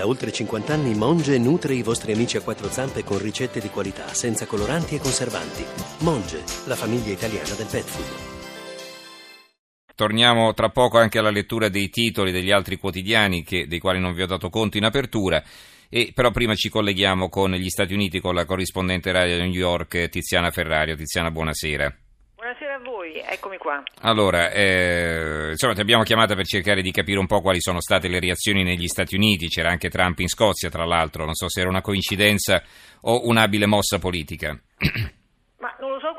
Da oltre 50 anni Monge nutre i vostri amici a quattro zampe con ricette di qualità, senza coloranti e conservanti. Monge, la famiglia italiana del pet food. Torniamo tra poco anche alla lettura dei titoli degli altri quotidiani che, dei quali non vi ho dato conto in apertura. E però prima ci colleghiamo con gli Stati Uniti con la corrispondente radio di New York Tiziana Ferrario. Tiziana, buonasera. Voi, eccomi qua. Allora, eh, insomma, ti abbiamo chiamata per cercare di capire un po' quali sono state le reazioni negli Stati Uniti. C'era anche Trump in Scozia, tra l'altro. Non so se era una coincidenza o un'abile mossa politica.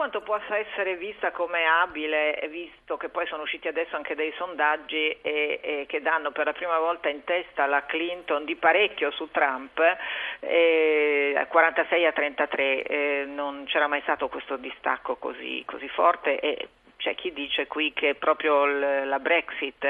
quanto possa essere vista come abile, visto che poi sono usciti adesso anche dei sondaggi e, e che danno per la prima volta in testa la Clinton di parecchio su Trump, eh, 46 a 33, eh, non c'era mai stato questo distacco così, così forte e c'è chi dice qui che proprio la Brexit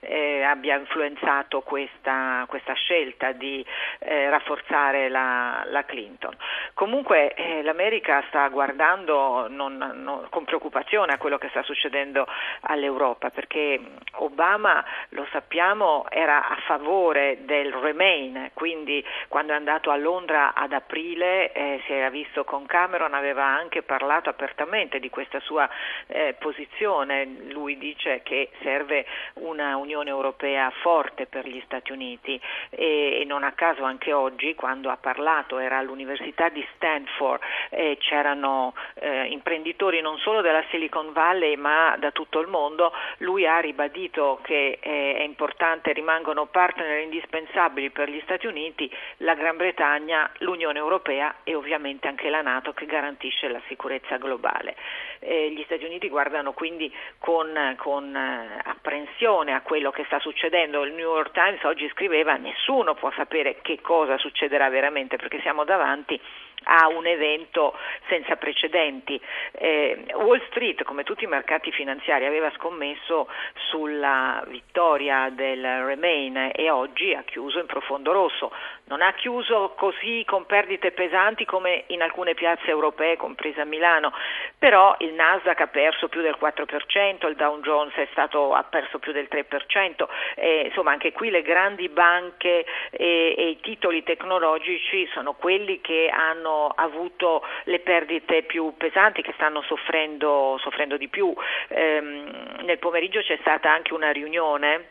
eh, abbia influenzato questa, questa scelta di eh, rafforzare la, la, Clinton. Comunque eh, l'America sta guardando non, non, con preoccupazione a quello che sta succedendo all'Europa perché Obama, lo sappiamo, era a favore del Remain, quindi quando è andato a Londra ad aprile eh, si era visto con Cameron, aveva anche parlato apertamente di questa sua eh, posizione, lui dice che serve una Unione Europea forte per gli Stati Uniti e, e non a caso anche oggi quando ha parlato era all'Università di Stanford e c'erano eh, imprenditori non solo della Silicon Valley ma da tutto il mondo, lui ha ribadito che eh, è importante, rimangono partner indispensabili per gli Stati Uniti, la Gran Bretagna, l'Unione Europea e ovviamente anche la Nato che garantisce la sicurezza globale. Eh, gli Stati Uniti guardano guardano quindi con, con eh, apprensione a quello che sta succedendo. Il New York Times oggi scriveva nessuno può sapere che cosa succederà veramente perché siamo davanti a un evento senza precedenti. Eh, Wall Street, come tutti i mercati finanziari, aveva scommesso sulla vittoria del Remain e oggi ha chiuso in profondo rosso. Non ha chiuso così con perdite pesanti come in alcune piazze europee, compresa Milano, però il Nasdaq ha perso più del 4%, il Dow Jones stato, ha perso più del 3%, eh, insomma anche qui le grandi banche e, e i titoli tecnologici sono quelli che hanno avuto le perdite più pesanti, che stanno soffrendo, soffrendo di più. Ehm, nel pomeriggio c'è stata anche una riunione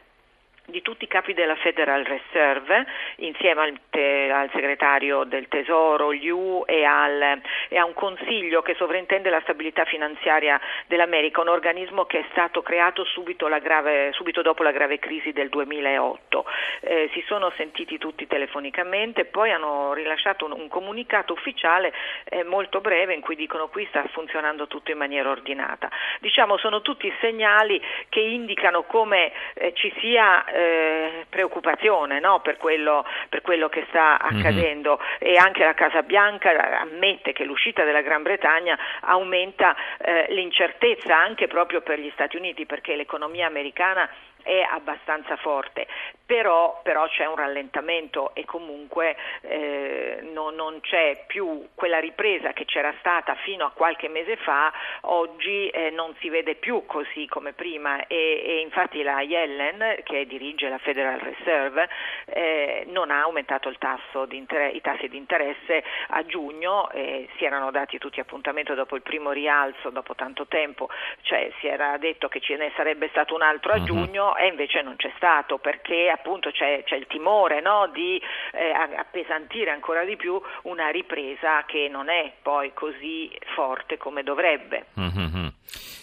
di tutti i capi della Federal Reserve insieme al, te, al segretario del Tesoro Liu e, al, e, a un consiglio che sovrintende la stabilità finanziaria dell'America, un organismo che è stato creato subito, grave, subito dopo la grave crisi del 2008. Eh, si sono sentiti tutti telefonicamente, poi hanno rilasciato un, un comunicato ufficiale eh, molto breve in cui dicono qui sta funzionando tutto in maniera ordinata. Diciamo sono tutti segnali che indicano come eh, ci sia eh, preoccupazione no? per, quello, per, quello, che sta mhm. accadendo mm-hmm. e anche la Casa Bianca ammette che l'uscita della Gran Bretagna aumenta eh, l'incertezza anche proprio per gli Stati Uniti perché l'economia americana è abbastanza forte, però, però, c'è un rallentamento e comunque eh, non, non, c'è più quella ripresa che c'era stata fino a qualche mese fa, oggi eh, non si vede più così come prima e, e infatti la Yellen che dirige la Federal Reserve eh, non ha aumentato i tassi di interesse a giugno, si erano dati tutti appuntamento dopo il primo rialzo dopo tanto tempo, cioè si era detto che ce ne sarebbe stato un altro a mhm. giugno, e invece non c'è stato perché appunto c'è, c'è il timore no, di eh, appesantire ancora di più una ripresa che non è poi così forte come dovrebbe. Mm-hmm.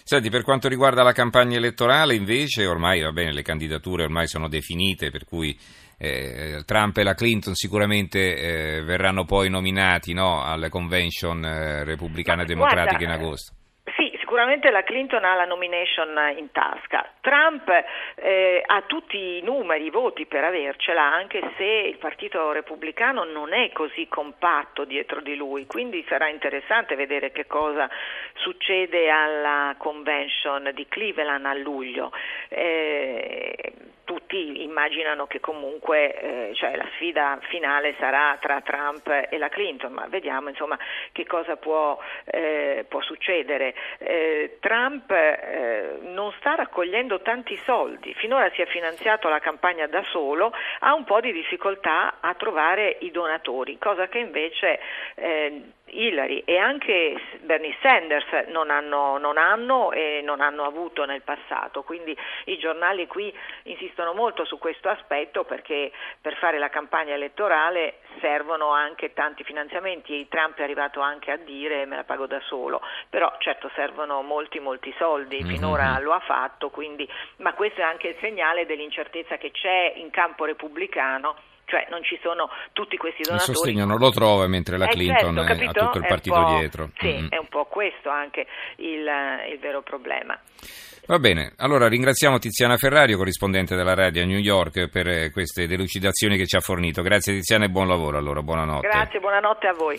Senti, per quanto riguarda la campagna elettorale invece ormai va bene, le candidature ormai sono definite per cui eh, Trump e la Clinton sicuramente eh, verranno poi nominati no, alle convention eh, repubblicane democratiche in agosto sicuramente la Clinton ha la nomination in tasca. Trump eh, ha tutti i numeri, i voti per avercela, anche se il Partito Repubblicano non è così compatto dietro di lui, quindi sarà interessante vedere che cosa succede alla convention di Cleveland a luglio. Eh, tutti immaginano che comunque eh, cioè la sfida finale sarà tra Trump e la Clinton, ma vediamo insomma che cosa può, eh, può succedere. Eh, Trump eh, non sta raccogliendo tanti soldi, finora si è finanziato la campagna da solo, ha un po' di difficoltà a trovare i donatori, cosa che invece eh, Hillary e anche Bernie Sanders non hanno, non hanno, e non hanno avuto nel passato, quindi i giornali qui insistono molto su questo aspetto perché per fare la campagna elettorale servono anche tanti finanziamenti e Trump è arrivato anche a dire me la pago da solo, però certo servono molti molti soldi, mm-hmm. finora lo ha fatto, quindi, ma questo è anche il segnale dell'incertezza che c'è in campo repubblicano cioè non ci sono tutti questi donatori. Il sostegno non lo trova mentre la eh Clinton certo, ha tutto il partito dietro. Sì, mm-hmm. è un po' questo anche il, il vero problema. Va bene, allora ringraziamo Tiziana Ferrario, corrispondente della radio a New York, per eh, queste delucidazioni che ci ha fornito. Grazie Tiziana e buon lavoro allora, buonanotte. Grazie, buonanotte a voi.